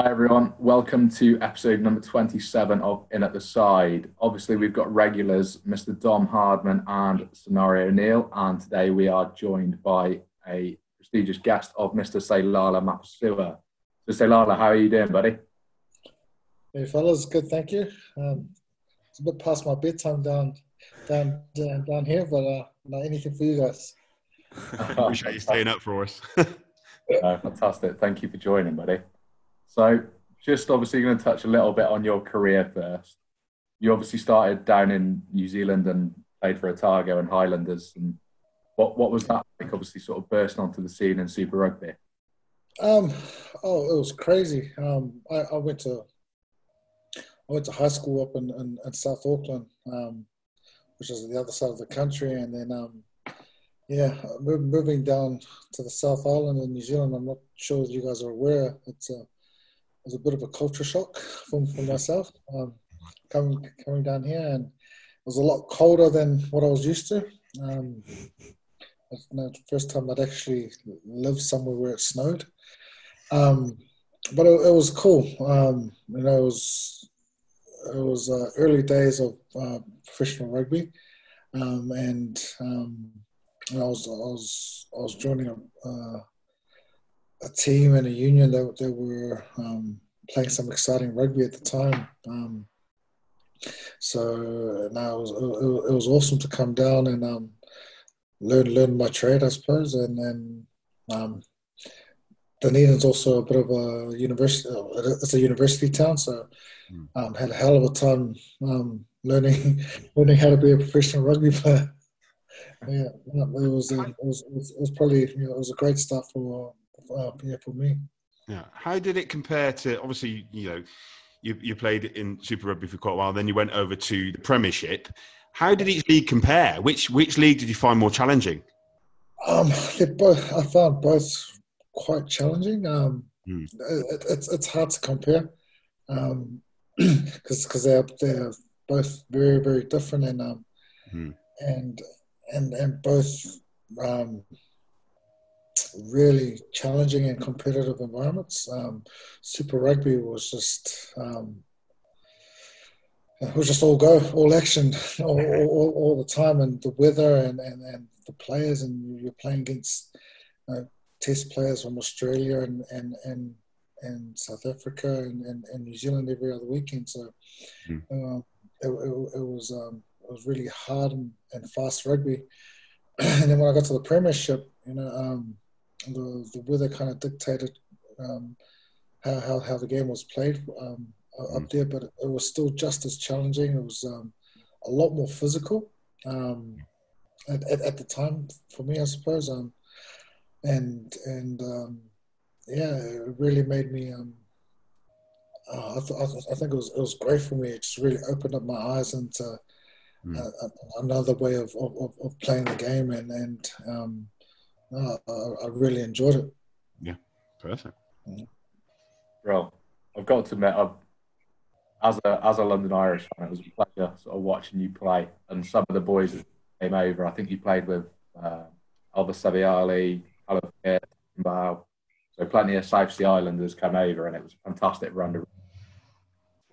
Hi everyone, welcome to episode number 27 of In at the Side. Obviously, we've got regulars, Mr. Dom Hardman and Scenario O'Neill, and today we are joined by a prestigious guest of Mr. Seilala Mapusua. So, Seilala, how are you doing, buddy? Hey fellas, good, thank you. Um, it's a bit past my bedtime down down down, down here, but uh, not anything for you guys. Appreciate you staying up for us. uh, fantastic. Thank you for joining, buddy. So, just obviously going to touch a little bit on your career first. You obviously started down in New Zealand and played for Otago and Highlanders. And what what was that like? Obviously, sort of bursting onto the scene in Super Rugby. Um, oh, it was crazy. Um, I, I went to I went to high school up in, in, in South Auckland, um, which is the other side of the country, and then um, yeah, moving down to the South Island in New Zealand. I'm not sure if you guys are aware. It's a was a bit of a culture shock for, for myself um, coming coming down here, and it was a lot colder than what I was used to. Um, the first time I'd actually lived somewhere where it snowed, um, but it, it, was cool. Um, you know, it was it was uh, early days of uh, professional rugby, um, and um, I was I was I was joining a. Uh, a team and a union that, that were um, playing some exciting rugby at the time. Um, so now it was, it, was, awesome to come down and um, learn learn my trade, I suppose. And then um, Dunedin's also a bit of a university. It's a university town, so hmm. um, had a hell of a time um, learning learning how to be a professional rugby player. yeah, it was, it was, it was, it was probably you know, it was a great start for yeah, for me. Yeah. How did it compare to obviously you know you you played in Super Rugby for quite a while, then you went over to the Premiership. How did each league compare? Which which league did you find more challenging? Um, both, I found both quite challenging. Um, hmm. it, it's it's hard to compare because um, because they're they're both very very different and um, hmm. and and and both um, really challenging and competitive environments. Um, Super Rugby was just um, it was just all go, all action, all, all, all, the time, and the weather and, and, and the players, and you're playing against uh, test players from Australia and and and, and South Africa and, and, and, New Zealand every other weekend. So mm. uh, it, it, it, was um, it was really hard and, and fast rugby. and then when I got to the Premiership, you know, um, the, the weather kind of dictated um, how, how, how the game was played um, up mm. there, but it was still just as challenging. It was um, a lot more physical um, at, at, at, the time for me, I suppose. Um, and and um, yeah, it really made me. Uh, I, th- I, think it was it was great for me. It just really opened up my eyes into mm. uh, another way of, of, of, playing the game, and and no, I, I really enjoyed it. Yeah, perfect. Mm-hmm. Bro, I've got to admit, I've, as a as a London Irish fan, it was a pleasure sort of watching you play. And some of the boys that came over, I think you played with uh, Alva Saviali, Bao. So plenty of South Sea Islanders come over, and it was a fantastic run.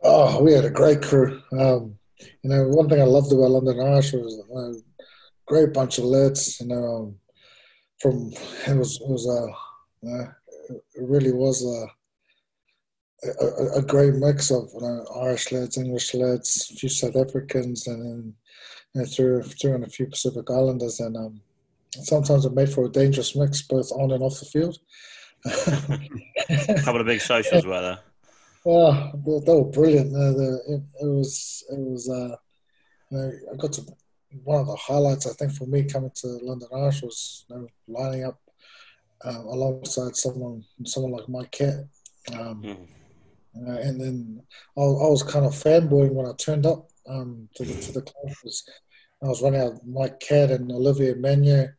Oh, we had a great crew. Um, you know, one thing I loved about London Irish was a uh, great bunch of lads. You know, um, from it was it was a uh, it really was a, a, a great mix of you know, Irish lads, English lads, a few South Africans, and then you know, threw threw in a few Pacific Islanders, and um, sometimes it made for a dangerous mix, both on and off the field. a couple of big socials were there. Yeah, they were brilliant. Uh, it, it, was it was. Uh, you know, I got to one of the highlights I think for me coming to London Irish was you know, lining up uh, alongside someone someone like Mike Catt. Um, mm. uh, and then I, I, was kind of fanboying when I turned up um, to the to the club. I was running out Mike Catt and Olivier Magne,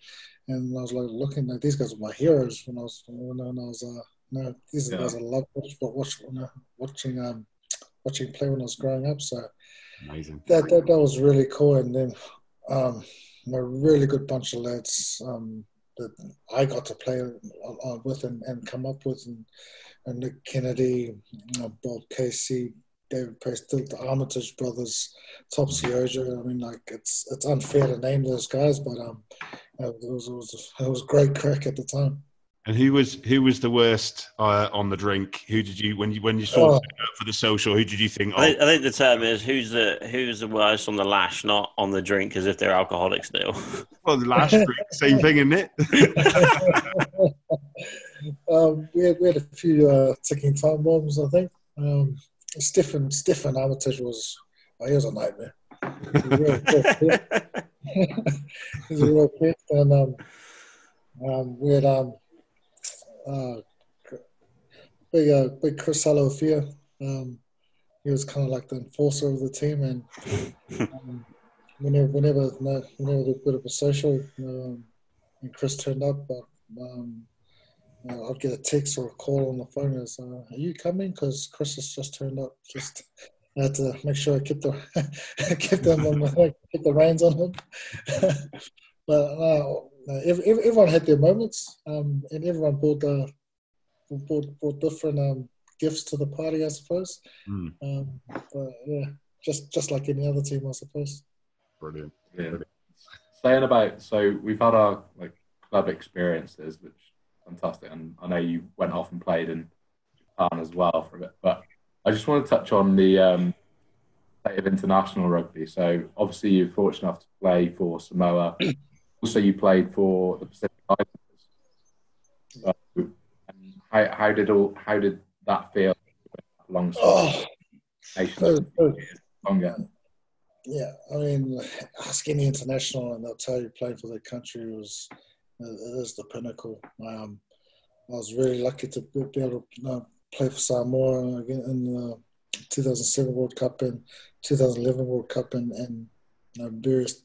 and I was like looking like these guys were my heroes when I was when, I was uh, no, these yeah. guys I love watching you know, watching um, watching play when I was growing up. So Amazing. That, that that was really cool, and then um, a really good bunch of lads. Um, that I got to play on, with and, and come up with, and, and Nick Kennedy, uh, Bob Casey, David Preston, the Armitage brothers, Topsy Ojo. I mean, like it's it's unfair to name those guys, but um, it was it was, it was great crack at the time. And who was who was the worst uh, on the drink? Who did you when you when you saw oh. for the social? Who did you think? I think, I think, the term is who's the who's the worst on the lash, not on the drink, as if they're alcoholics still. Well, the lash drink, same thing, isn't it? um, we had we had a few uh, ticking time bombs, I think. Um, Steffon Steffon Armitage was oh, he was a nightmare. He's a real He's a real pit, and um, um, we had um, uh, big uh, big Chris Hala'ufia. Um, he was kind of like the enforcer of the team, and um, whenever whenever whenever a bit of a social, um, and Chris turned up, but um, I'd get a text or a call on the phone as, uh, "Are you coming?" Because Chris has just turned up. Just I had to make sure I kept the kept them on kept the reins on him. but uh, everyone had their moments, um, and everyone brought, uh, brought, brought different um, gifts to the party, I suppose. Mm. Um, but yeah, just just like any other team, I suppose. Brilliant. Yeah. Brilliant. Saying about so we've had our like club experiences, which fantastic, and I know you went off and played in Japan as well for a bit, but I just want to touch on the um, state of international rugby. So obviously you're fortunate enough to play for Samoa also you played for the Pacific Islands. So, how, how did all how did that feel Long alongside oh, longer? Yeah, I mean, ask any international and they'll tell you playing for their country was it is the pinnacle. Um, I was really lucky to be able to you know, play for Samoa again in the 2007 World Cup and 2011 World Cup and, and you know, various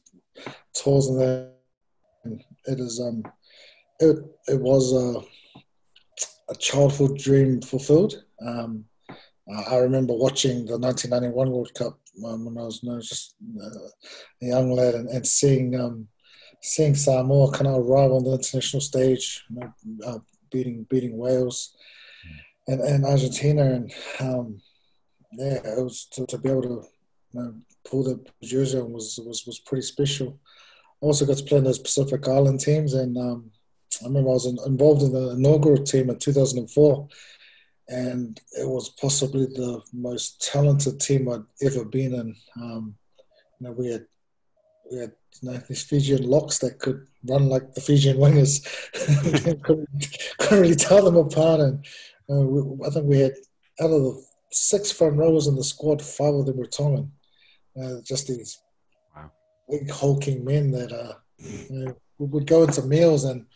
tours and that it is um, it it was a a childhood dream fulfilled. Um, I remember watching the 1991 World Cup um, when I was, just uh, a young lad and, and seeing um, seeing Samoa kind of arrive on the international stage, you know, uh, beating beating Wales and, and Argentina, and um, yeah, it was to, to be able to you know, pull the jersey on was was was pretty special also got to play in those Pacific Island teams, and um, I remember I was in, involved in the inaugural team in 2004, and it was possibly the most talented team I'd ever been in. Um, you know, we had we had you know, these Fijian locks that could run like the Fijian wingers. couldn't, couldn't, really tell them apart, and uh, we, I think we had out of the six front rowers in the squad, five of them were Tongan. Uh, just these big hulking men that uh, you know, would go into meals and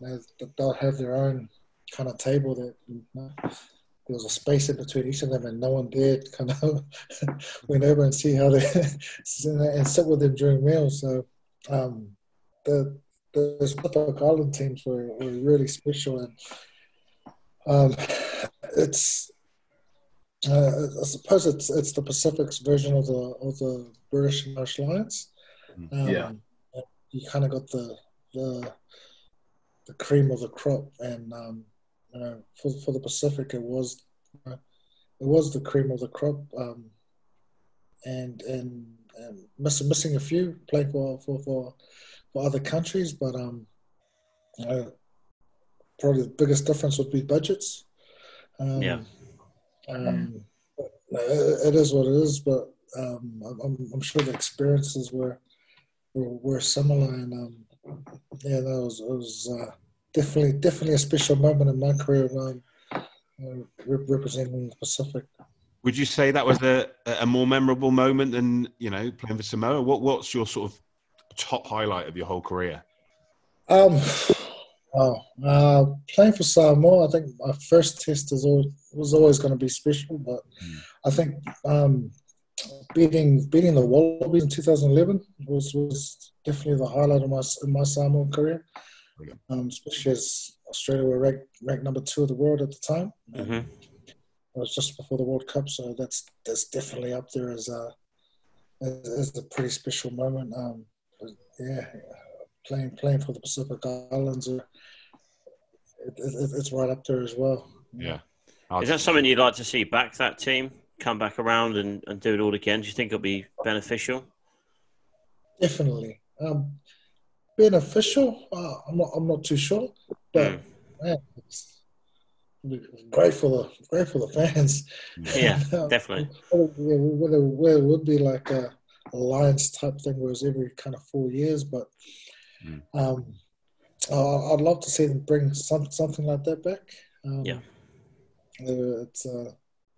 you know, they'll have their own kind of table that you know, there was a space in between each of them, and no one dared kind of went over and see how they and sit with them during meals. So um, the the Pacific Island teams were, were really special, and um, it's uh, I suppose it's it's the Pacific's version of the of the British and Irish Lions. Um, yeah, you kind of got the the the cream of the crop, and um, you know, for for the Pacific, it was uh, it was the cream of the crop, um, and and, and missing missing a few playing for for for, for other countries, but um, you know, probably the biggest difference would be budgets. Um, yeah. Um, it, it is what it is, but um, I'm, I'm sure the experiences were were, were similar, and um, yeah, that was it was uh, definitely definitely a special moment in my career, um, uh, representing the Pacific. Would you say that was a, a more memorable moment than you know playing for Samoa? What what's your sort of top highlight of your whole career? Um, oh, uh, playing for Samoa, I think my first test is always, was always going to be special, but mm. I think um, beating beating the Wallabies in 2011 was was definitely the highlight of my in my Samoan career. Um, especially as Australia were ranked, ranked number two of the world at the time. Mm-hmm. It was just before the World Cup, so that's that's definitely up there as a as, as a pretty special moment. Um, yeah, playing playing for the Pacific Islands, uh, it, it, it's right up there as well. Yeah. Is that something you'd like to see back? That team come back around and, and do it all again? Do you think it'll be beneficial? Definitely. Um, beneficial? Uh, I'm not. I'm not too sure, but Mm. man, it's great for the great for the fans. Yeah, Um, definitely. Whether, whether, whether it would be like a alliance type thing, where it's every kind of four years, but Mm. um, uh, I'd love to see them bring some, something like that back. Um, Yeah. uh, It's uh,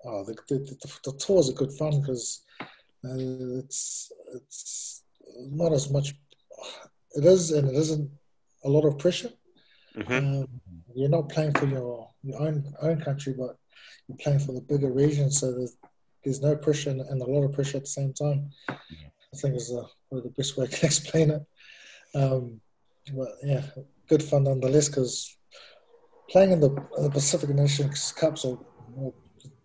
oh, the, the, the, the tours are good fun because uh, it's it's not as much. It is and it isn't a lot of pressure. hmm Um, you're not playing for your, your own own country, but you're playing for the bigger region. So there's, there's no pressure and, and a lot of pressure at the same time. I think is uh, probably the best way I can explain it. Um, but yeah, good fun nonetheless because playing in the, in the Pacific Nations Cups well,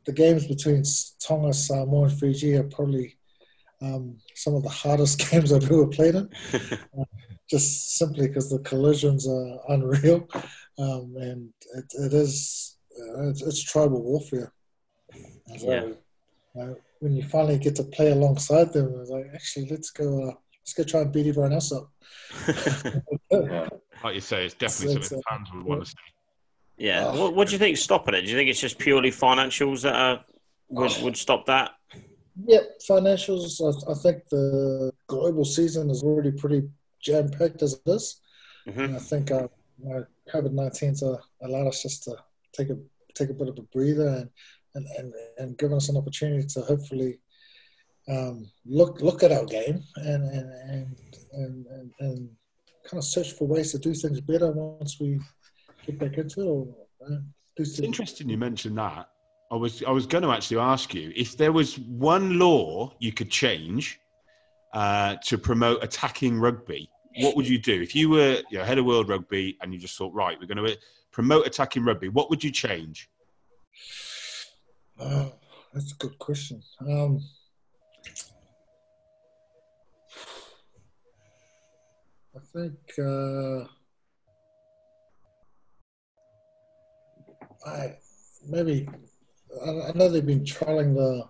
the games between Tonga, Samoa, and Fiji are probably um, some of the hardest games I've ever played in just simply because the collisions are unreal, um, and it, it is uh, it's, it's tribal warfare. So, Yeah. uh, when you finally get to play alongside them, it's like actually let's go uh, let's go try and beat everyone else up. Yeah. Like you say, it's definitely It's, something uh, fans would want to see. Yeah. Oh. What, what do you think stopping it? Do you think it's just purely financials that are, would, would stop that? Yeah, financials. I, I think the global season is already pretty jam packed as it is. hmm And I think uh, COVID nineteen's uh, allowed us just to take a take a bit of a breather and and, and, and given us an opportunity to hopefully um, look look at our game and and, and, and, and and kind of search for ways to do things better once we get back into uh, It's interesting you mentioned that. I was I was going to actually ask you if there was one law you could change uh, to promote attacking rugby. What would you do if you were you know, head of World Rugby and you just thought, right, we're going to promote attacking rugby? What would you change? Oh, that's a good question. Um, I think uh, I maybe I, I know they've been trialing the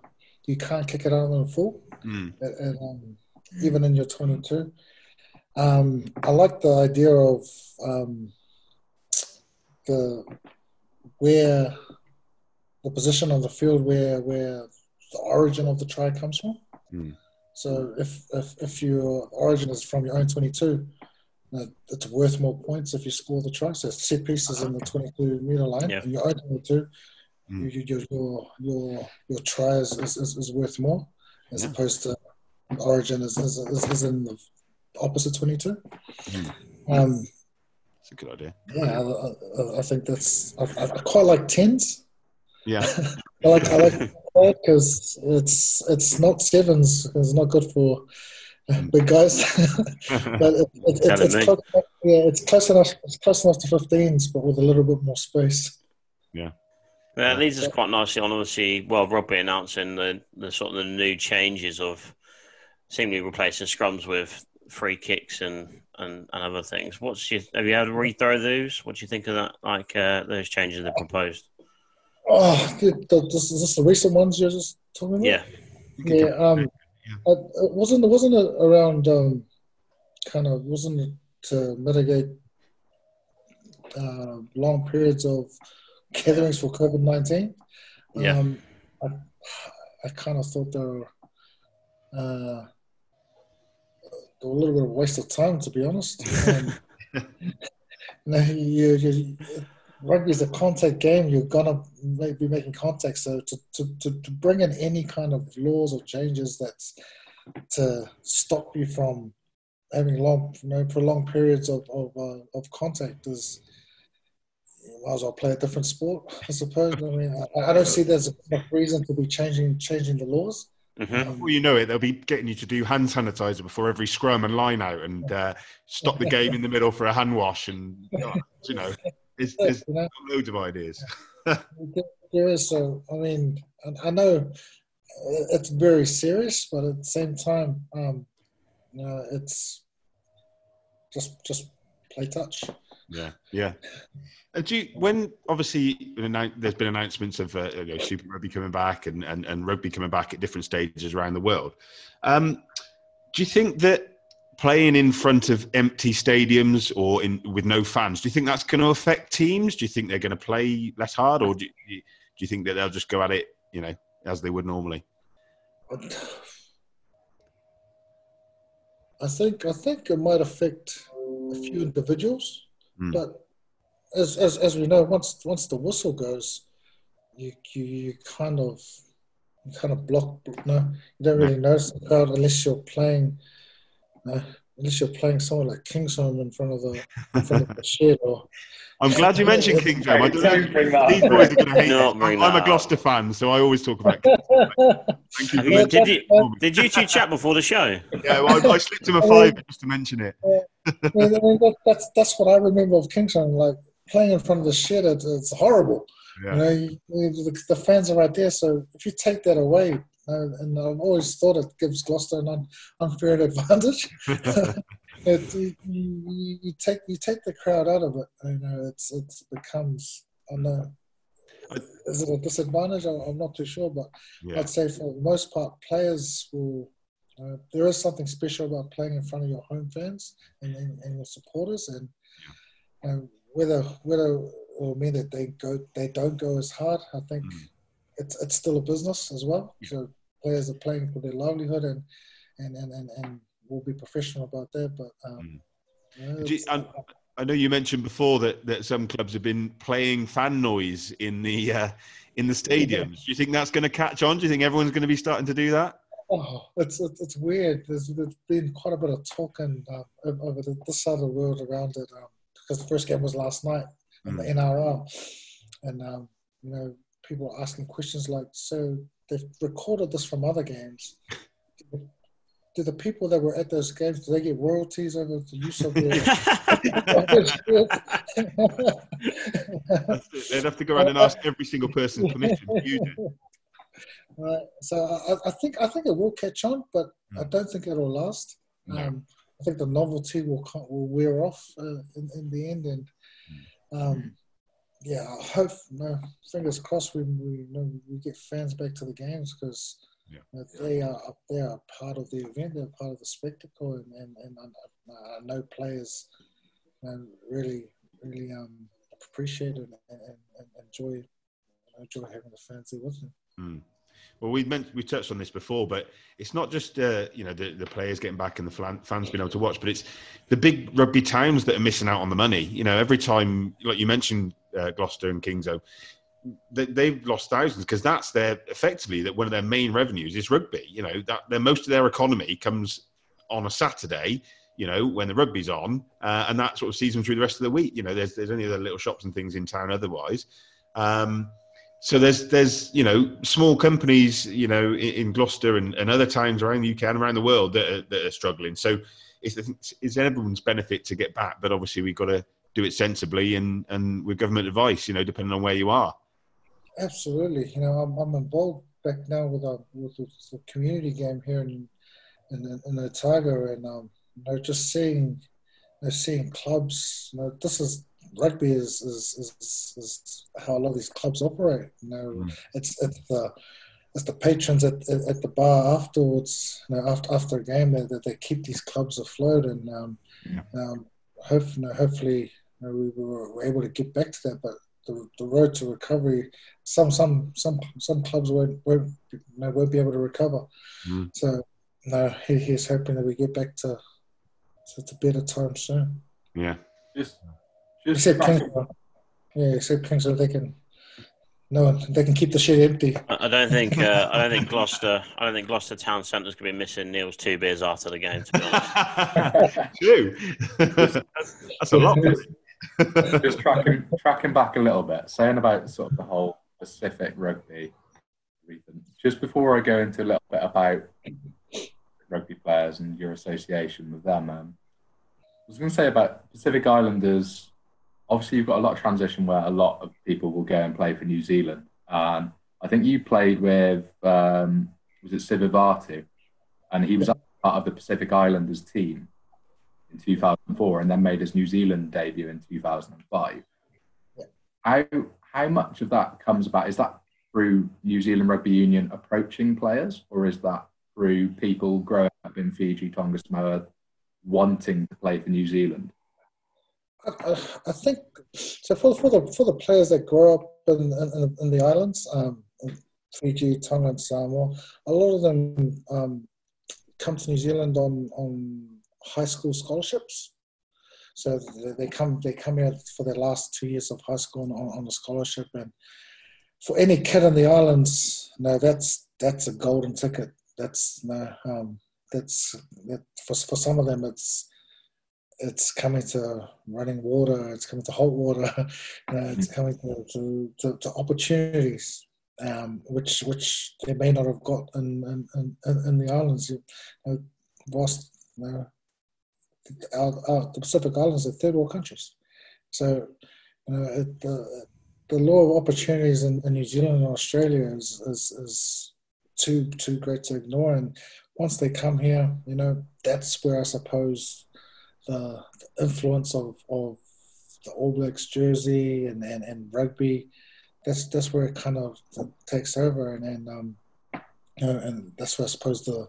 you can't kick it out on the full, Mm. and, and, um, even in your 22. Um, I like the idea of um, the where the position on the field where where the origin of the try comes from. Hmm. So if, if if your origin is from your own 22, uh, it's worth more points if you score the try. So set pieces in the 22 meter line, Yeah. and your own 22, Hmm. you, you, your your your try is, is, is, worth more as Yeah. opposed to origin is, is, is, in the opposite 22. Hmm. Um, It's a good idea. yeah, I, I, I think that's I, I I quite like tens. Yeah. I like I like because it's it's not sevens it's not good for big guys. but it, it, it, it's close enough, yeah, it's close enough. It's close enough to 15s, but with a little bit more space. Well, that leads us quite nicely on, obviously, World Rugby announcing the, the sort of the new changes of seemingly replacing scrums with free kicks and, and, and other things. What's your, have you had to read through those? What do you think of that, like uh, those changes they proposed? Oh, the, the, this is this the recent ones you're just talking about? Yeah. yeah. Um, Yeah. uh, it wasn't it wasn't it around um, kind of wasn't it to mitigate uh, long periods of gatherings for COVID nineteen? Yeah. Um, I, I kind of thought they were, uh, a little bit of a waste of time, to be honest. Um, you you, you, rugby is a contact game. You're gonna make, be making contact. So to, to, to, to bring in any kind of laws or changes that's to stop you from having long, you know, prolonged periods of of, uh, of contact is. You might as well play a different sport, I suppose. I mean, I, I don't see there's a reason to be changing changing the laws. hmm Um, Before you know it, they'll be getting you to do hand sanitizer before every scrum and line out, and uh, stop the game in the middle for a hand wash, and you know, there's, there's you know, loads of ideas. There is so. I mean, I- I know it's very serious, but at the same time, um, you know, it's just just play touch. Yeah, yeah. Uh, do you, when obviously there's been announcements of uh, you know, Super Rugby coming back and, and, and rugby coming back at different stages around the world. Um, do you think that playing in front of empty stadiums or in with no fans, do you think that's going to affect teams? Do you think they're going to play less hard, or do you, do you think that they'll just go at it, you know, as they would normally? I think I think it might affect a few individuals, mm. but as, as as we know, once once the whistle goes, you you, you kind of you kind of block. No, you don't really notice the crowd unless you're playing. Uh, unless you're playing someone like Kingsholm in front of the in front of the shed or I'm glad you mentioned Kingsholm. I don't know. These boys are going to hate no, I'm, I'm a Gloucester fan, so I always talk about. Thank you. you did, you, did you two chat before the show? Yeah, well, I, I, slipped him a five just to mention it. that's that's what I remember of Kingsholm. Like playing in front of the shed, it's, it's horrible. Yeah. You know, you, the, the, fans are right there. So if you take that away, and I've always thought it gives Gloucester an unfair advantage. it, you, you, take you take the crowd out of it. You know, it's it becomes I don't know. Is it a disadvantage? I'm not too sure, but yeah. I'd say for the most part, players will. Uh, there is something special about playing in front of your home fans and, and, and your supporters, and yeah. whether whether it will mean that they go they don't go as hard. I think mm. It's it's still a business as well. Yeah. So players are playing for their livelihood and and and and, and we'll be professional about that. But um, mm. you, I, I, know you mentioned before that, that some clubs have been playing fan noise in the uh, in the stadiums. Yeah. Do you think that's going to catch on? Do you think everyone's going to be starting to do that? Oh, it's it's weird. There's, there's been quite a bit of talking um, over the, this side of the world around it um, because the first game was last night in mm. the NRL, and um, you know people are asking questions like, "So they've recorded this from other games do the people that were at those games do they get royalties over the use of their? They'd have to go around and ask every single person permission. You do. Right. So I, I, think I think it will catch on, but mm. I don't think it'll last. No. Um, I think the novelty will will wear off uh, in, in the end, and hmm. um, yeah, I hope. No, fingers crossed. We we, we get fans back to the games because yeah. They are they are part of the event. They're part of the spectacle, and and, and I, I know players and really really um, appreciate it and, and, and enjoy enjoy having the fans there with them. Mm. Well, we meant we touched on this before, but it's not just uh, you know the, the players getting back and the fans being able to watch, but it's the big rugby towns that are missing out on the money. You know, every time, like you mentioned, uh, Gloucester and Kingsholm, they, have lost thousands because that's their effectively that one of their main revenues is rugby. You know that their most of their economy comes on a Saturday. You know when the rugby's on, uh, and that sort of sees them through the rest of the week. You know there's there's only other little shops and things in town otherwise. Um, so there's there's you know small companies you know in, in Gloucester and, and, other towns around the UK and around the world that are, that are struggling. So it's it's everyone's benefit to get back, but obviously we've got to do it sensibly and and with government advice. You know, depending on where you are. Absolutely. You know, I'm, I'm involved back now with our with the community game here in in, in Otago, and um, you know, just seeing you know, seeing clubs. You know, this is rugby is is, is, is how a lot of these clubs operate. You know, mm. it's it's the it's the patrons at, at, at, the bar afterwards. You know, after after a game that, that they keep these clubs afloat, and um, yeah. um, hope, you know, hopefully you know, we were able to get back to that, but the, the road to recovery. Some some some some clubs won't won't, you know, won't be able to recover. Mm. So no, he, he's hoping that we get back to to, to better times soon. Yeah. Just, just except Kingsholm, yeah, except Kingsholm, they can. No, they can keep the shit empty. I don't think. Uh, I don't think Gloucester. I don't think Gloucester Town Centre's going to be missing Neil's two beers after the game. To be honest, true. that's, that's a lot just tracking tracking back a little bit, saying about sort of the whole Pacific rugby. Just before I go into a little bit about rugby players and your association with them, um, I was going to say about Pacific Islanders. Obviously, you've got a lot of transition where a lot of people will go and play for New Zealand. Um, I think you played with um, was it Sivivatu, and he was part of the Pacific Islanders team. in 2004 and then made his New Zealand debut in 2005. Yeah. How how much of that comes about? Is that through New Zealand Rugby Union approaching players, or is that through people growing up in Fiji, Tonga, Samoa, wanting to play for New Zealand? I, I think so. For, for the for the players that grow up in in, in the islands, um, Fiji, Tonga, and Samoa, a lot of them um, come to New Zealand on on high school scholarships. So they come they come here for their last two years of high school on, on a scholarship, and for any kid in the islands, no, that's that's a golden ticket. That's no, um, that's that for for some of them, it's it's coming to running water, it's coming to hot water, you know, it's coming to, to, to, to opportunities um, which which they may not have got in in, in, in the islands. You know, whilst you know, our, our, the Pacific Islands are third world countries, so you know, it, the the law of opportunities in, in New Zealand and Australia is, is is too too great to ignore. And once they come here, you know, that's where I suppose the, the influence of, of the All Blacks jersey and, and, and rugby that's that's where it kind of takes over, and and um, you know, and that's where I suppose the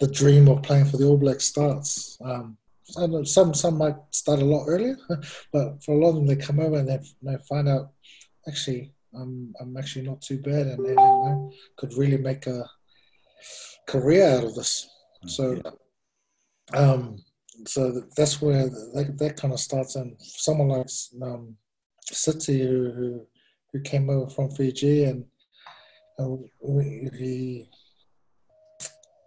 the dream of playing for the All Blacks starts. Um, some some might start a lot earlier, but for a lot of them, they come over and they, they find out actually I'm I'm actually not too bad, and, and you know, could really make a career out of this. So, um, so that's where that, that kind of starts. And someone like um, City, who, who came over from Fiji and uh, he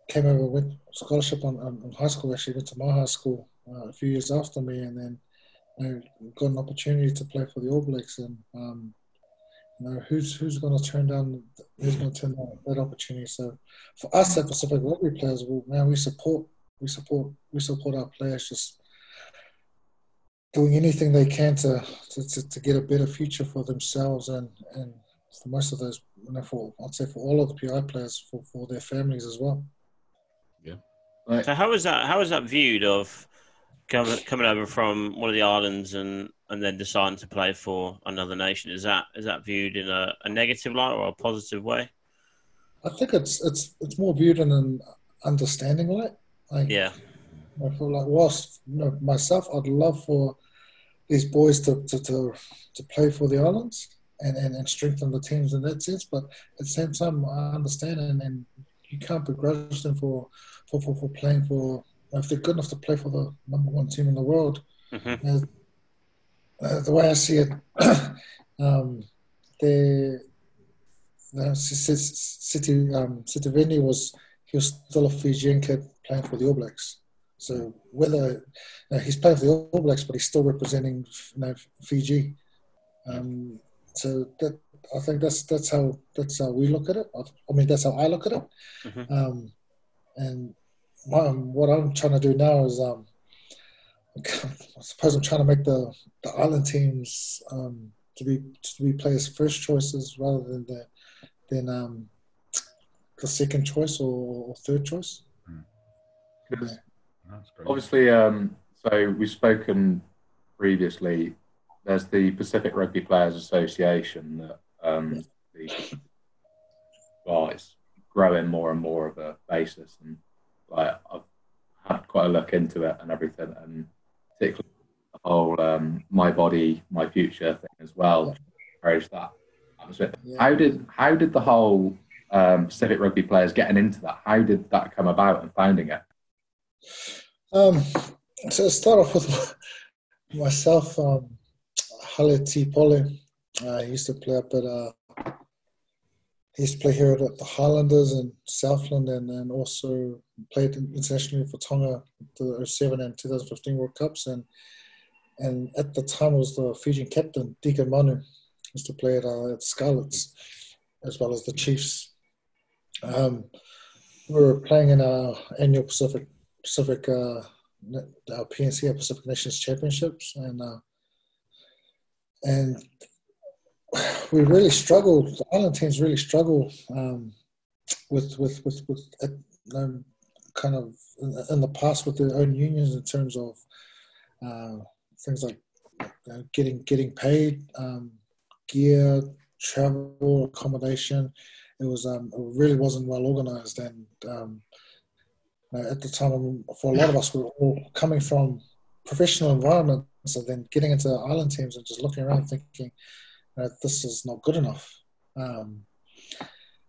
came over with scholarship on, on, high school. Actually, went to my high school uh, a few years after me, and then you got an opportunity to play for the All Blacks. And um, you know, who's who's going to turn down who's going to turn down that opportunity? So for us at Pacific Rugby players, well, man, we support we support we support our players just doing anything they can to, to, to, to, get a better future for themselves and, and for most of those, you know, for I'd say for all of the PI players, for, for their families as well. Yeah. Right. So how is that? How is that viewed of coming coming over from one of the islands and and then deciding to play for another nation? Is that is that viewed in a, a negative light or a positive way? I think it's it's it's more viewed in an understanding light. Like, yeah. I feel like whilst you know, myself, I'd love for these boys to, to, to, to play for the islands and, and, and strengthen the teams in that sense. But at the same time, I understand and, and you can't begrudge them for, for, for, for playing for, if they're good enough to play for the number one team in the world. Mm-hmm. Uh, uh, the way I see it, um, the, the City um, Sitiveni was he was still a Fijian kid playing for the All Blacks. So whether uh, he's playing for the All Blacks, but he's still representing you know, Fiji. Um, so that I think that's that's how that's how we look at it. I mean, that's how I look at it. Mm-hmm. Um, and my, what I'm trying to do now is, um, I suppose I'm trying to make the, the island teams um, to be to be players' first choices rather than the than um, the second choice or, or third choice. Yeah. Obviously, um, so we've spoken previously. There's the Pacific Rugby Players Association that um, the, well, it's growing more and more of a basis, and like I've had quite a look into it and everything, and particularly the whole um, my body, my future thing as well. Encourage that. Yeah. How did how did the whole um, Pacific Rugby players getting into that? How did that come about and founding it? Um, so start off with myself, um, Hale T. Uh, he used to play up at, uh, used to play here at the Highlanders in Southland and then also played internationally for Tonga the 07 and 2015 World Cups. And and at the time was the Fijian captain, Deacon Manu, used to play at, uh, at Scarlets as well as the Chiefs. Um, we were playing in our annual Pacific Pacific uh, PNC Pacific Nations Championships, and uh, and we really struggled. The island teams really struggle um, with with with with um, kind of in, the past with their own unions in terms of uh, things like uh, getting getting paid, um, gear, travel, accommodation. It was um, it really wasn't well organized, and um, at the time, for a lot of us, we were all coming from professional environments, and then getting into island teams and just looking around, thinking, "This is not good enough." Um,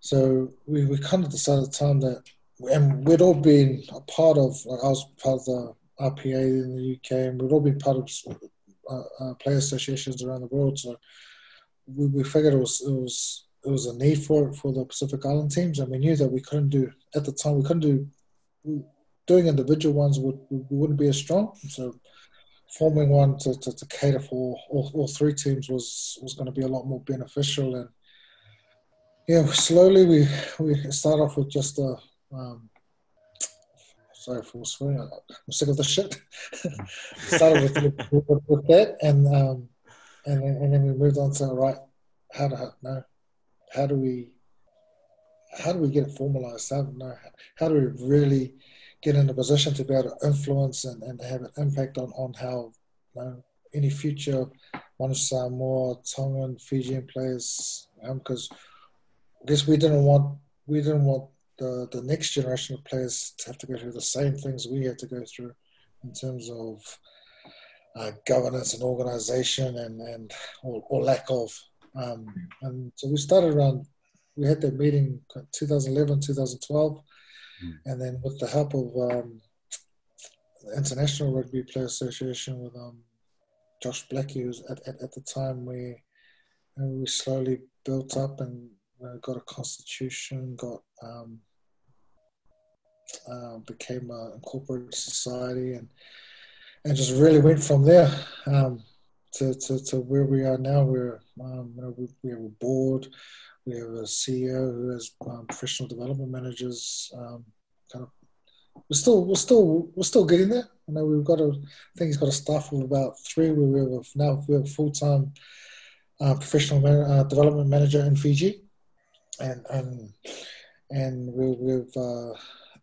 so we, we kind of decided at the time that, and we'd all been a part of, like I was part of the RPA in the UK, and we'd all been part of uh, uh, player associations around the world. So we, we figured it was it was it was a need for for the Pacific Island teams, and we knew that we couldn't do at the time we couldn't do doing individual ones would wouldn't be as strong. So forming one to, to, to cater for all, all three teams was was going to be a lot more beneficial and yeah, slowly we we start off with just a. Um, sorry for swearing. I'm sick of the shit. Started with, with, with, that, and um, and and then we moved on to right. How to no, how do we how do we get it formalized? How, no, how do we really get in a position to be able to influence and, and have an impact on, on how you know, any future Manu Samoa, Tongan, Fijian players, because um, I guess we didn't want we didn't want the the next generation of players to have to go through the same things we had to go through in terms of uh, governance and organization and and or, or lack of. Um, and so we started around. We had that meeting 2011, 2012, mm. and then with the help of um, the International Rugby Player Association with um, Josh Blackie, who's at, at, at the time we we slowly built up and uh, got a constitution, got um, uh, became an incorporated society, and and just really went from there um, to, to, to where we are now. We're um, you know, we, we, have a board, we have a CEO who has um, professional development managers. Um, kind of, we're still we're still we're still getting there. I know, we've got a I think he's got a staff of about three. We have now we have a full time uh, professional man, uh, development manager in Fiji and and and we, we've uh,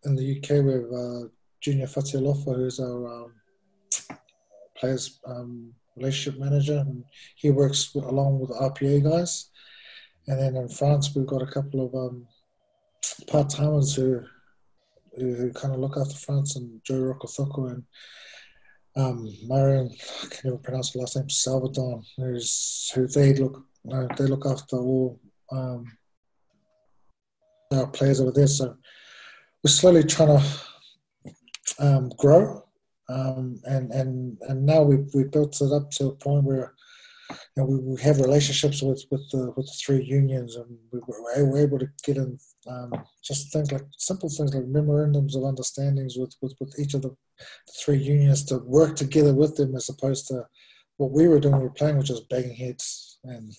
in the UK we have uh, Junior Fatialofa, who's our um, players um, relationship manager, and he works with, along with the RPA guys. And then in France, we've got a couple of um, part timers who, who, who kind of look after France, and Joe Rokocoko and um, Marion, I can never pronounce the last name, Salvador, who's who they look they look after all um, our players over there. So we're slowly trying to um, grow, um, and and and now we we built it up to a point where know, we, we have relationships with with the with the three unions, and we were able to get in um, just things like simple things like memorandums of understandings with with, with each of the, the three unions to work together with them as opposed to what we were doing. We were playing, which was banging heads and.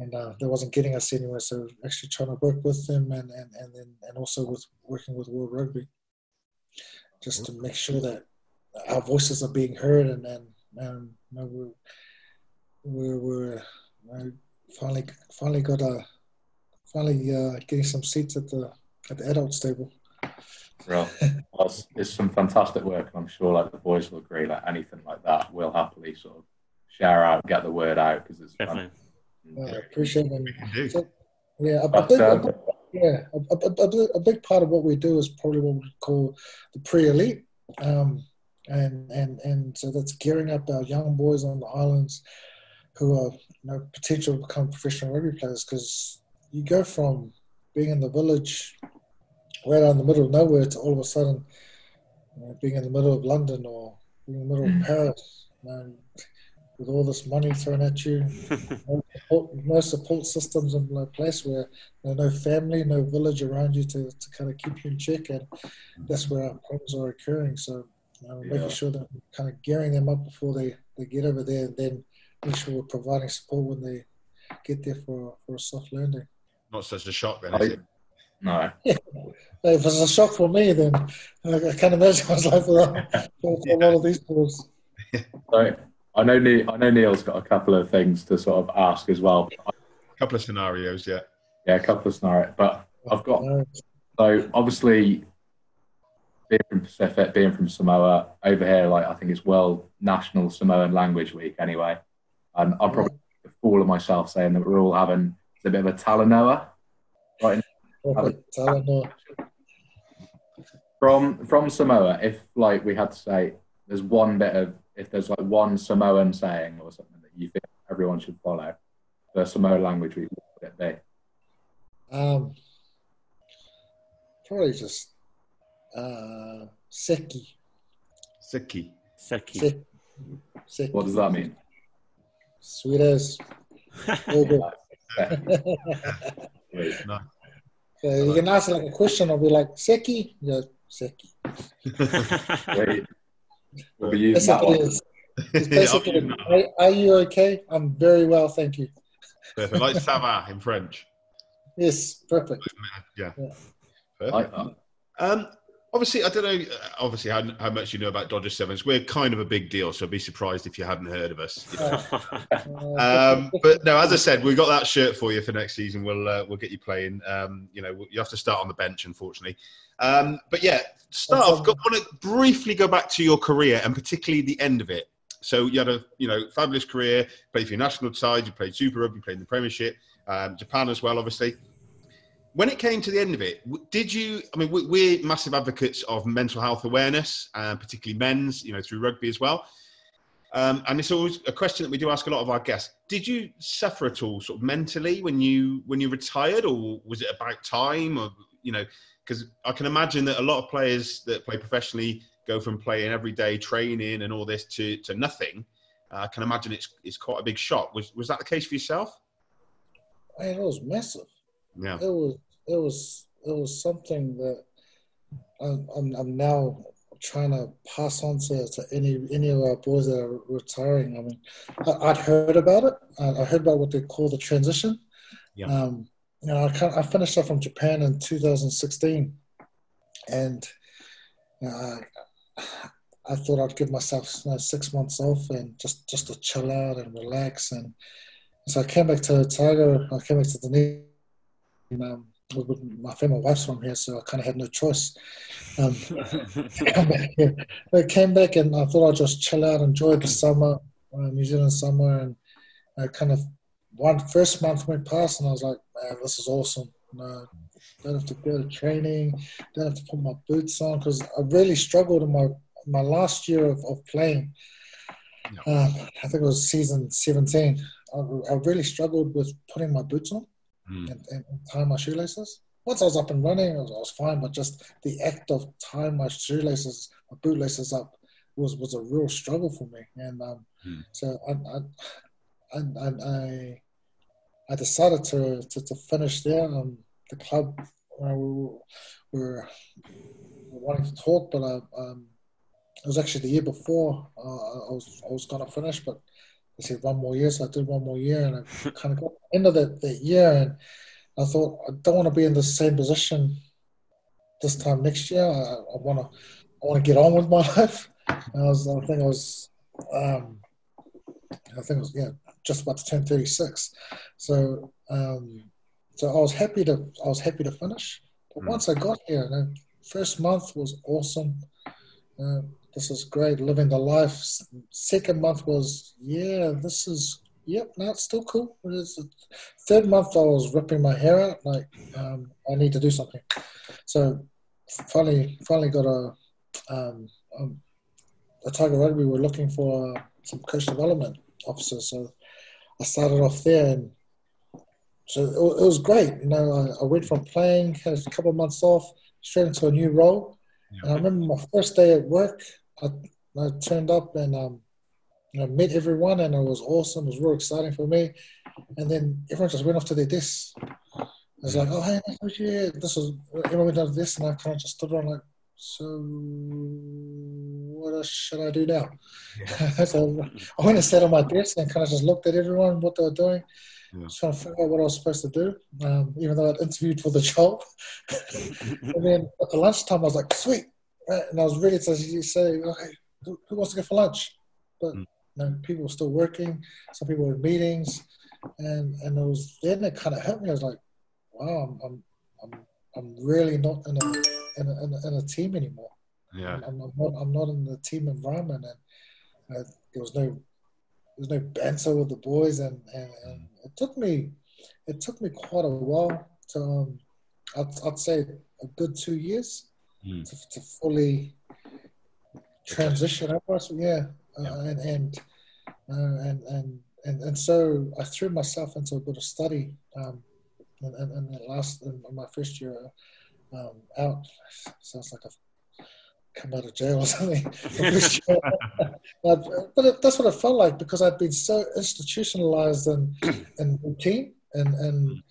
and uh, that wasn't getting us anywhere. So actually trying to work with them and and and then and also with working with World Rugby, just to make sure that our voices are being heard and and, and you know, we're we're, we're finally finally got a finally uh, getting some seats at the at the adults table. Well, it's some fantastic work, and I'm sure like the boys will agree. Like anything like that, we'll happily sort of share out, get the word out because it's definitely. Uh, appreciate it. So, yeah, a, a, big, a, um, yeah, a, big part of what we do is probably what we call the pre-elite, um, and and and so that's gearing up our young boys on the islands who are you know potential to become professional rugby players because you go from being in the village right out in the middle of nowhere to all of a sudden you know, being in the middle of London or being in the middle of mm. Paris. And with all this money thrown at you, no, support, no, support, systems in place where you know, no family, no village around you to, to kind of keep you in check, and that's where our problems are occurring. So, you know, yeah. making sure that we're kind of gearing them up before they, they get over there, and then make sure we're providing support when they get there for, for a soft landing. Not such a shock, then, is it? No. Yeah. If it's a shock for me, then I can't imagine what it's like for, for, for a lot of these boys. So, I know Neil, I know Neil's got a couple of things to sort of ask as well. A couple of scenarios, yeah. Yeah, a couple of scenarios. But I've got so obviously being from Pacific, being from Samoa, over here, like I think it's World National Samoan Language Week anyway. And I'm probably a fool of myself saying that we're all having a bit of a Talanoa right Talanoa. from from Samoa. If like we had to say, there's one bit of if there's like one Samoan saying or something that you think everyone should follow, the Samoan language week, what would it be? Um, probably just uh, seki. Siki. Seki. Se- seki. What does that mean? Sweet as. Wait, So you can ask like a question, I'll be like, Seki? Yeah, Seki. wait. We'll be using that what it one. is. It's basically, are, are you okay? I'm very well, thank you. Perfect. Like ça in French. Yes, perfect. Yeah. Yeah. Perfect. Like. Um, obviously, I don't know. uh, Obviously, how, how much you know about Dodger Sevens. We're kind of a big deal, so I'd be surprised if you hadn't heard of us. you know. Um, but no, as I said, we've got that shirt for you for next season. We'll uh, we'll get you playing. Um, you know, you have to start on the bench, unfortunately. Um, but yeah, start off. I want to briefly go back to your career and particularly the end of it. So you had a you know fabulous career. Played for your national side. You played Super Rugby. You played in the Premiership. Um, Japan as well, obviously. When it came to the end of it, did you? I mean, we- we're massive advocates of mental health awareness, uh, particularly men's. You know, through rugby as well. Um, and it's always a question that we do ask a lot of our guests. Did you suffer at all, sort of mentally, when you when you retired, or was it about time, or you know? Because I can imagine that a lot of players that play professionally go from playing every day, training, and all this to to nothing. Uh, I can imagine it's it's quite a big shock. Was was that the case for yourself? it was massive. Yeah. It was, it was, it was something that I'm, I'm, I'm now trying to pass on to, to any any of our boys that are retiring. I mean, I, I'd heard about it. I, I heard about what they call the transition. Yeah. Um, you know, I, kind I finished up from Japan in 2016, and know, I, I thought I'd give myself you know, six months off and just just to chill out and relax. And so I came back to Otago. I came back to Dunedin. Um, with, with my family, my wife's from here, so I kind of had no choice. Um, come back here. I came back and I thought I'd just chill out, enjoy the summer, uh, New Zealand summer, and I kind of one first month went past, and I was like, man, this is awesome. No, don't have to go to training, don't have to put my boots on because I really struggled in my my last year of, of playing. Uh, I think it was season 17. I, I really struggled with putting my boots on Mm. and, and tying my shoelaces. Once I was up and running, I was, I was fine, but just the act of tying my shoelaces, my bootlaces up, was was a real struggle for me. And um, Hmm. so I I, I, I I decided to, to, to finish there. Um, the club uh, we were, were wanting to talk, but I, um, it was actually the year before uh, I was I was gonna finish, but they said one more year, so I did one more year, and I kind of got end of that, that year, and I thought I don't want to be in the same position this time next year. I, I want to I want to get on with my life. And I was I think I was um, I think it was yeah just about to turn thirty six, so um, so I was happy to I was happy to finish. But Mm. once I got here, the first month was awesome. Uh, this is great, living the life. Second month was, yeah, this is, yep, no, it's still cool. Third month, I was ripping my hair out, like, um, I need to do something. So finally, finally got a, um, um, Otago Rugby We were looking for uh, some coach development officers. So I started off there and so it, was great. You know, I, I went from playing, had a couple of months off, straight into a new role. And I remember my first day at work, I, I turned up and um, know, met everyone, and it was awesome. It was real exciting for me. And then everyone just went off to their desks. I was like, oh, hey, this was, everyone went on this, and I kind of just stood around like, so what else should I do now? so I went and sat on my desk and kind of just looked at everyone, what they were doing. Yeah. Trying to figure out what I was supposed to do, um, even though I'd interviewed for the job. And then at the lunchtime, I was like, sweet. Right? And I was ready to say, okay, who, who wants to go for lunch? But Mm. you know, people were still working. Some people were in meetings. And, and it was then it kind of hit me. I was like, wow, I'm, I'm, I'm, I'm really not in a, in a, in a, in a team anymore. Yeah. I'm, I'm not. I'm not in the team environment, and uh, there was no there was no banter with the boys, and, and, and it took me it took me quite a while to um, I'd, I'd say a good two years Mm. to, to fully transition. So yeah, uh, and and, uh, and and and and so I threw myself into a bit of study. Um, and, and, and the last in my first year um, out sounds like I've come out of jail or something. But but it, that's what it felt like because I'd been so institutionalized and and routine and and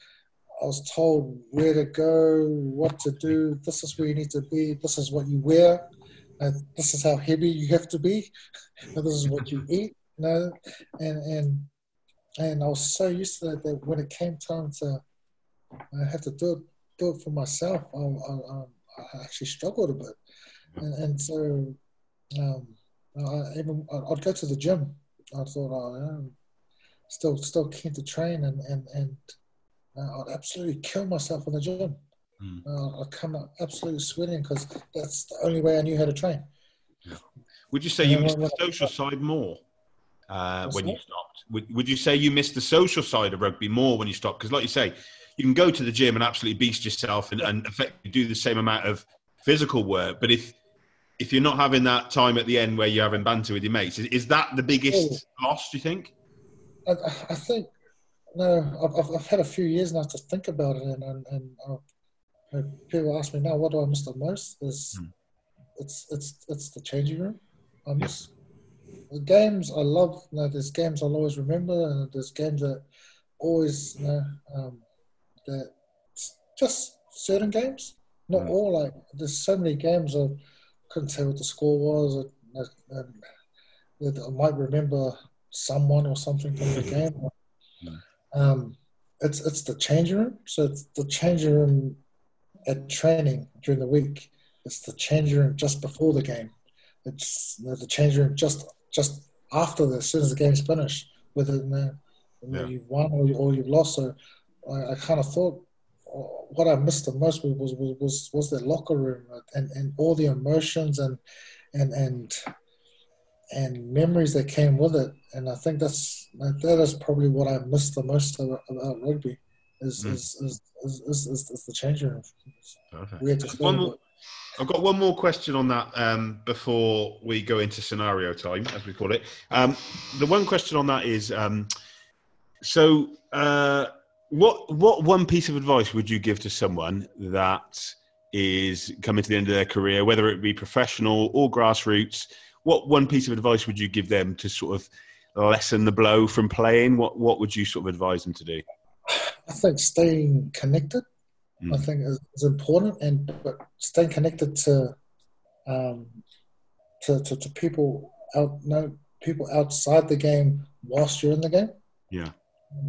I was told where to go, what to do. This is where you need to be. This is what you wear. And this is how heavy you have to be. And this is what you eat. You know, and and and I was so used to that that when it came time to I had to do it do it for myself, I, I, I actually struggled a bit. And, and so um, I even I'd go to the gym. I thought, oh, I'm still still keen to train and and and uh, I'd absolutely kill myself in the gym. Mm. Uh, I'd come out absolutely sweating because that's the only way I knew how to train. Would you say you missed the social side more uh, when you stopped? Would, would you say you missed the social side of rugby more when you stopped? Because, like you say, you can go to the gym and absolutely beast yourself and, and effectively do the same amount of physical work. But if if you're not having that time at the end where you're having banter with your mates, is, is that the biggest loss? Do you think? I, I think no. I've, I've, had a few years now to think about it, and and, and uh, uh, people ask me now, what do I miss the most? Is Hmm. it's it's it's the changing room. I miss the games. I love. You know, there's games I'll always remember, and there's games that always you know um, that just certain games, not Hmm. all. Like there's so many games I couldn't tell what the score was, and, and, and I might remember someone or something from the game. Um, it's it's the changing room. So it's the changing room at training during the week. It's the changing room just before the game. It's you know, the changing room just just after the as soon as the game's finished, whether you know, yeah. you've won or, you, or you've lost. So I, I kind of thought uh, what I missed the most was was was, was, was that locker room and, and all the emotions and and and and memories that came with it. And I think that's that is probably what I missed the most about, about rugby is, Mm. is, is, is, is, is, is the changing room. Perfect. We had to One more, I've got one more question on that um, before we go into scenario time, as we call it. Um, the one question on that is, um, so uh, what what one piece of advice would you give to someone that is coming to the end of their career, whether it be professional or grassroots? What one piece of advice would you give them to sort of lessen the blow from playing? What what would you sort of advise them to do? I think staying connected, I Mm. think is, is important, and but staying connected to, um, to, to, to people out, no people outside the game whilst you're in the game. Yeah.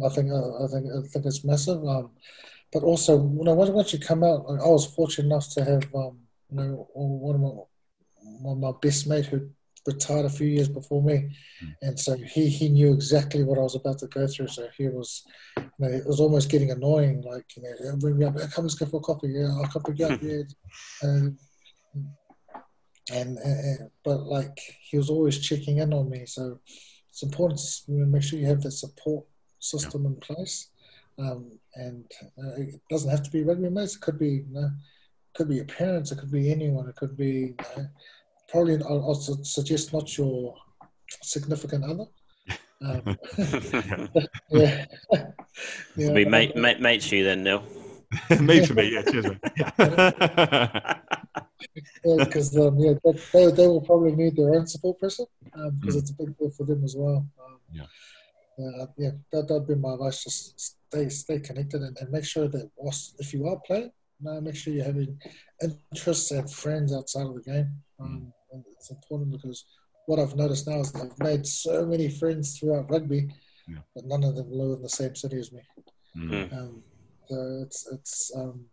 I think uh, I think I think it's massive. Um, but also, you know, once, you come out, like, I was fortunate enough to have, um, you know, one of my one of my best mate who retired a few years before me, Mm. and so he he knew exactly what I was about to go through. So he was, you know, it was almost getting annoying. Like, you know, "Yeah, bring me up, come let's go for a coffee. Yeah, I'll come pick you up. Yeah, and, and, and but like he was always checking in on me. So it's important to make sure you have that support system in place. Um, and uh, it doesn't have to be rugby mates. It could be, you know, could be your parents. It could be anyone. It could be you know, probably. I'll, I'll su- suggest not your significant other. Um, yeah, yeah. We'll be mate, mate, mates for you then, Neil. Made for me, yeah. Cheers, mate. because um, yeah, they, they, they will probably need their own support person because Mm. it's a big deal for them as well. Um, Yeah. Uh, yeah, that that'd be my advice. Just stay stay connected and, and make sure that whilst, if you are playing, no, make sure you're having interests and friends outside of the game. Um, and it's important because what I've noticed now is I've made so many friends throughout rugby, Yeah. but none of them live in the same city as me. Mm. Um, so it's it's um,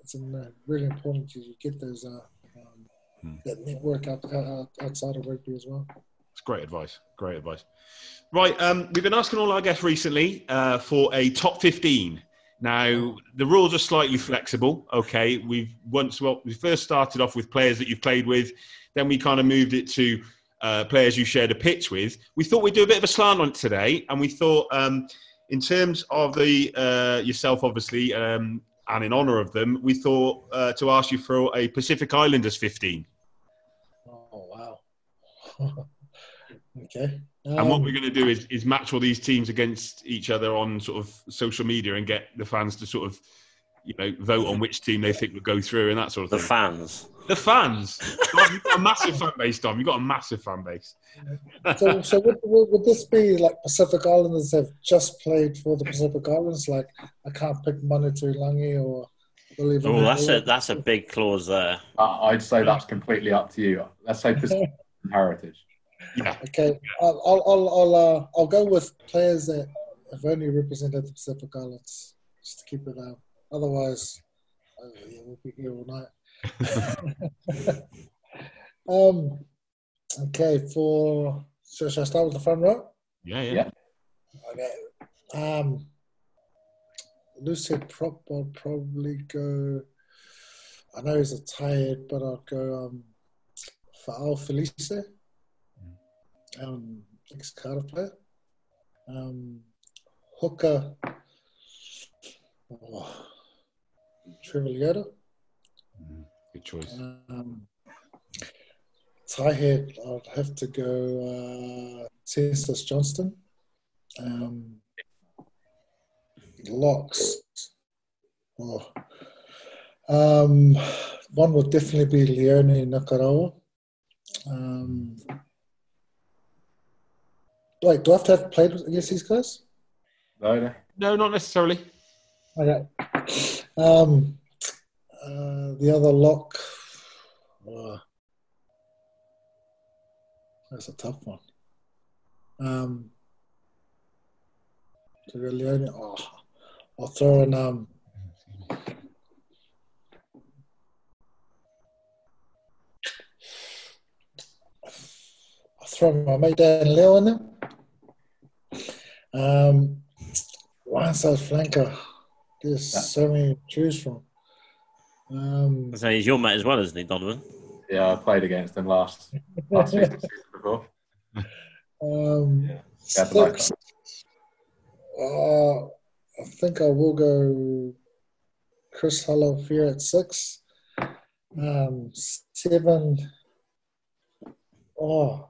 it's um, really important to you get those uh, um, Hmm. that network out, out, outside of rugby as well. It's great advice. Great advice. Right, um, we've been asking all our guests recently uh, for a top 15 Now the rules are slightly flexible. Okay, we've once well we first started off with players that you've played with, then we kind of moved it to uh, players you shared a pitch with. We thought we'd do a bit of a slant on it today, and we thought um, in terms of the uh, yourself, obviously, um, and in honour of them, we thought uh, to ask you for a Pacific Islanders 15. Oh wow. okay. And what Um, we're going to do is, is match all these teams against each other on sort of social media and get the fans to sort of, you know, vote on which team they think will go through and that sort of The thing. fans. the fans. God, You've got a massive fan base, Dom. You've got a massive fan base. so, so would, would, would this be like Pacific Islanders have just played for the Pacific Islands? Like I can't pick Manu Tuilagi or Willie Oh, that's a that's a big clause there. Uh, I'd say that's completely up to you. Let's say Pacific Heritage. Yeah. Okay, I'll I'll I'll I'll, uh, I'll go with players that have only represented the Pacific Islands, just to keep it out. Otherwise, oh, yeah, we'll be here all night. um, okay, for so shall I start with the front row? Yeah, yeah. Yeah. Okay. Um, Loosehead Prop, I'll probably go. I know he's a tired, but I'll go um, for Al Filise, um, ex Cardiff player. Um, hooker, oh, Trevor Leota. Good choice. Um, tighthead, I'd have to go uh, Census Johnston. Um, locks. Oh. Um, one would definitely be Leone Nakarawa. Um, wait, do I have to have played against these guys? No, no. No, not necessarily. Okay. Um, uh, the other lock. uh, that's a tough one. Um, to go Leone. Oh, I'll throw in. Um, I'll throw my mate Dan Leo in there. Um, one side flanker. There's Yeah. so many to choose from. Um, So he's your mate as well, isn't he, Donovan? Yeah, I played against him last last season, before. um, Yeah. Yeah, I like six. Uh, I think I will go Chris Hala'ufia at six. Um, seven. Oh,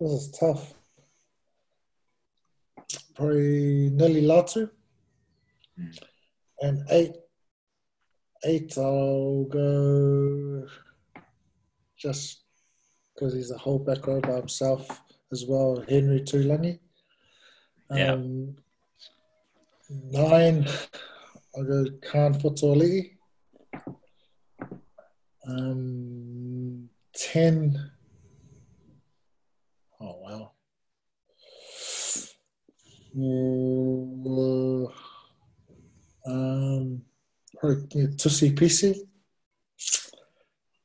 this is tough. Probably Nili Latu. Mm. And eight. Eight, I'll go just because he's a whole back row by himself as well. Henry Tuilagi. Yeah. Um, nine, I'll go Kahn Fotuali'i. Um, ten. Oh wow. Uh, um, Tusi Pisi.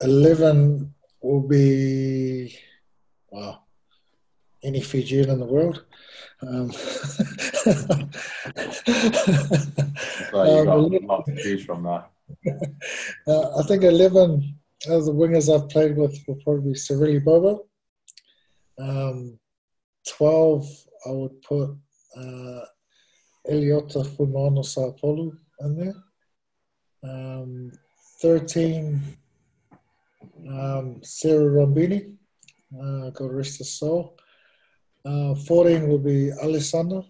Eleven will be wow. Any Fijian in the world. Um, So you've got Um, a lot to choose from there. Uh, I think 11 of the wingers I've played with will probably be Sireli Bobo. Um, 12, I would put uh, Eliota Fuimaono-Sapolu in there. Um, 13, um, Seru Rabeni. Uh, God rest soul. Uh, 14 will be Alesana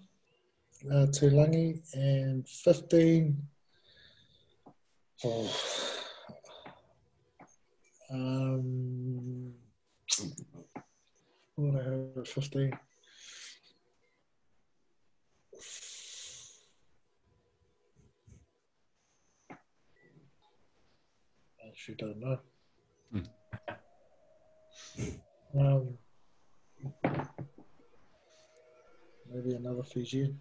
uh, Tuilagi. And 15, Oh. Um, what I have at 15. I actually don't know. Um, maybe another Fijian.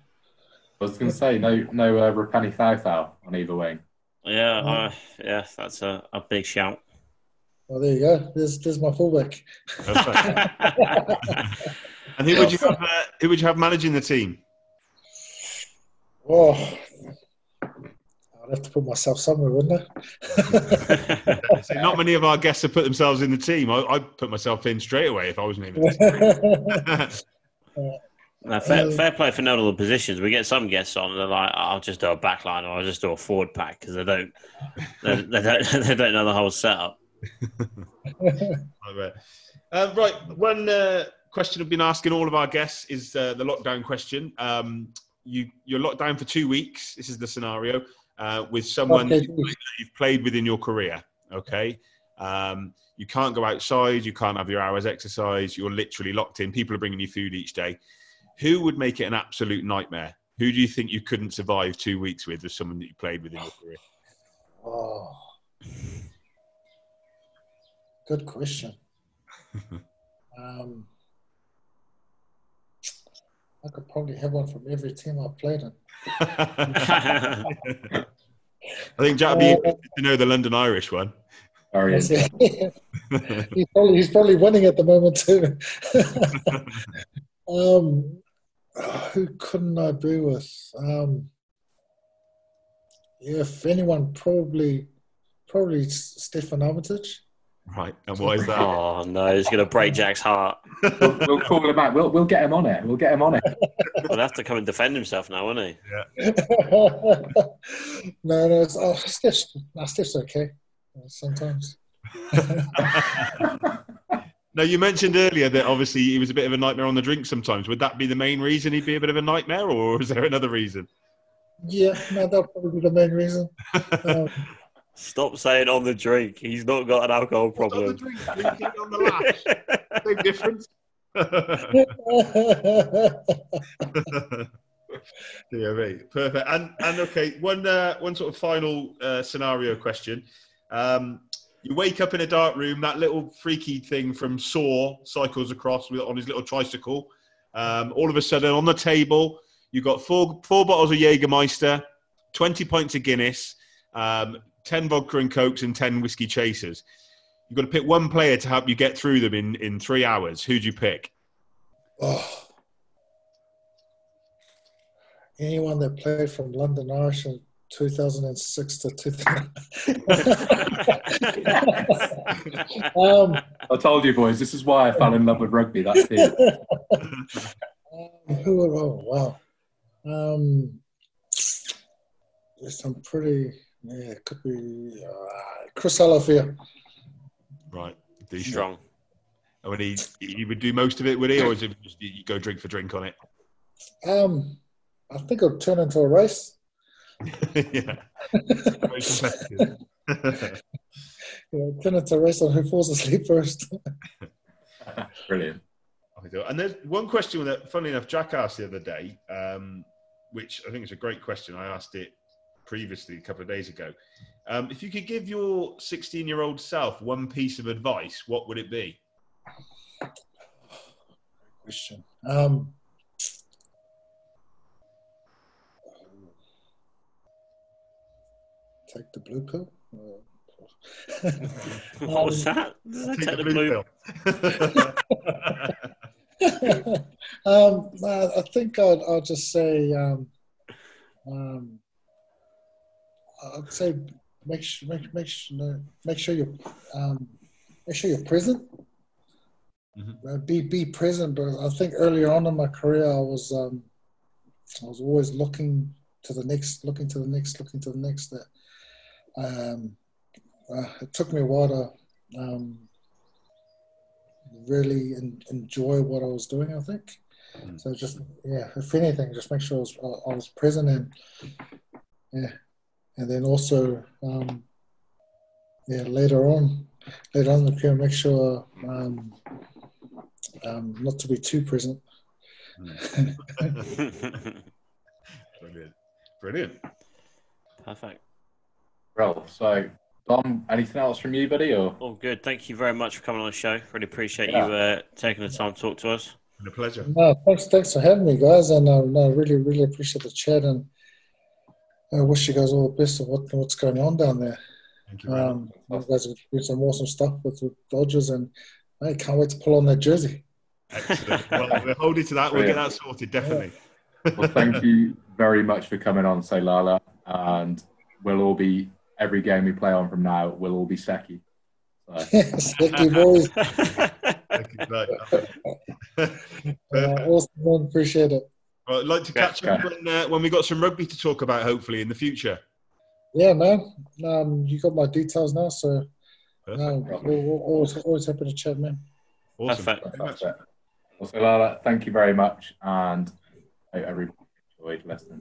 I was going to say no, no uh, Rupeni Thau on either wing. Yeah, Oh. uh, yeah, that's a, a big shout. Oh, there you go. There's, there's my fullback. Perfect. and who would you have? Uh, who would you have managing the team? Oh, I'd have to put myself somewhere, wouldn't I? so not many of our guests have put themselves in the team. I, I'd put myself in straight away if I was naming the team. No, fair, fair play for knowing all the positions. We get some guests on, and they're like, "I'll just do a backline or I'll just do a forward pack" because they don't, they, they don't, they don't know the whole setup. uh, right, one uh, question I've been asking all of our guests is uh, the lockdown question. Um, you you're locked down for two weeks. This is the scenario uh, with someone Okay. you've played with in your career. Okay. Um, you can't go outside. You can't have your hours exercise. You're literally locked in. People are bringing you food each day. Who would make it an absolute nightmare? Who do you think you couldn't survive two weeks with as someone that you played with in your career? Oh. Good question. um, I could probably have one from every team I've played in. I think Jack would be Uh, interested to know the London Irish one. Very That's he's, probably, he's probably winning at the moment too. um, who couldn't I be with? Um, yeah, if anyone, probably, probably Steffon Armitage. Right, and why is that? oh no, it's going to break Jack's heart. we'll, we'll call him back. We'll, we'll get him on it. We'll get him on it. He'll have to come and defend himself now, won't he? Yeah. no, no, it's, oh, Steph's, no, Steph's okay uh, sometimes. Now, you mentioned earlier that obviously he was a bit of a nightmare on the drink sometimes. Would that be the main reason he'd be a bit of a nightmare, or is there another reason? Yeah, no, that'll probably be the main reason. Um, Stop saying on the drink. He's not got an alcohol What's on the problem. drink? Drinking on the lash. Same difference. yeah, mate. Perfect. And and okay, one uh, one sort of final uh, scenario question. Um, you wake up in a dark room. That little freaky thing from Saw cycles across with, on his little tricycle. Um, all of a sudden, on the table, you've got four four bottles of Jägermeister, twenty pints of Guinness, um, ten vodka and cokes, and ten whiskey chasers. You've got to pick one player to help you get through them in, in three hours. Who'd you pick? oh. Anyone that played from London Irish in 2006 to 2000. um, I told you, boys. This is why I fell in love with rugby. That's it. Um, who? would- Oh wow. Um, there's some pretty. Yeah, it could be uh, Chris Hala'ufia. Right. Decent. Strong. I mean, he, he would do most of it, would he? Or is it just you go drink for drink on it? Um, I think it'll turn into a race. yeah. Very competitive. Yeah, turn into a race on who falls asleep first. Brilliant. and there's one question that, funnily enough, Jack asked the other day, um, which I think is a great question. I asked it previously a couple of days ago. Um, if you could give your 16 year old self one piece of advice, what would it be? Question. Um, take the blue pill. Uh, What was that? Did I take the blue? um, I think I'd, I'll just say, um, um, I'd say make sure, make, make sure, make sure you, um, make sure you're present. Mhm. Uh, be be present. But I think earlier on in my career, I was, um, I was always looking to the next, looking to the next, looking to the next. That um, uh, it took me a while to um, really en- enjoy what I was doing. I think Mm. so. Just yeah, if anything, just make sure I was, I was present and yeah, and then also um, yeah later on, later on in the career, make sure um, um, not to be too present. Brilliant. Brilliant. Perfect. Well, so Dom, anything else from you, buddy? Or All good. Thank you very much for coming on the show. Really appreciate Yeah. you uh, taking the time to talk to us. Been a pleasure. No, thanks, thanks for having me, guys, and uh, no, really, really appreciate the chat, and I wish you guys all the best of what, what's going on down there. Thank you. very much. Um, you guys are doing some awesome stuff with the Dodgers, and I can't wait to pull on that jersey. Excellent. Well, we'll hold you to that. We'll get that sorted, definitely. well, thank you very much for coming on, say Lala, and we'll all be every game we play on from now. We'll all be Seki. So, Thank boys. Thank you for that. Uh, awesome, man. Appreciate it. Well, I'd like to Yeah, catch up when, uh, when we got some rugby to talk about, hopefully in the future. Yeah, man. Um, you got my details now, so no, we're, we're always always happy to chat, man. Awesome. Perfect. Thank you very much. that's it. Well, Lala, thank you very much, and I hope everybody enjoyed listening.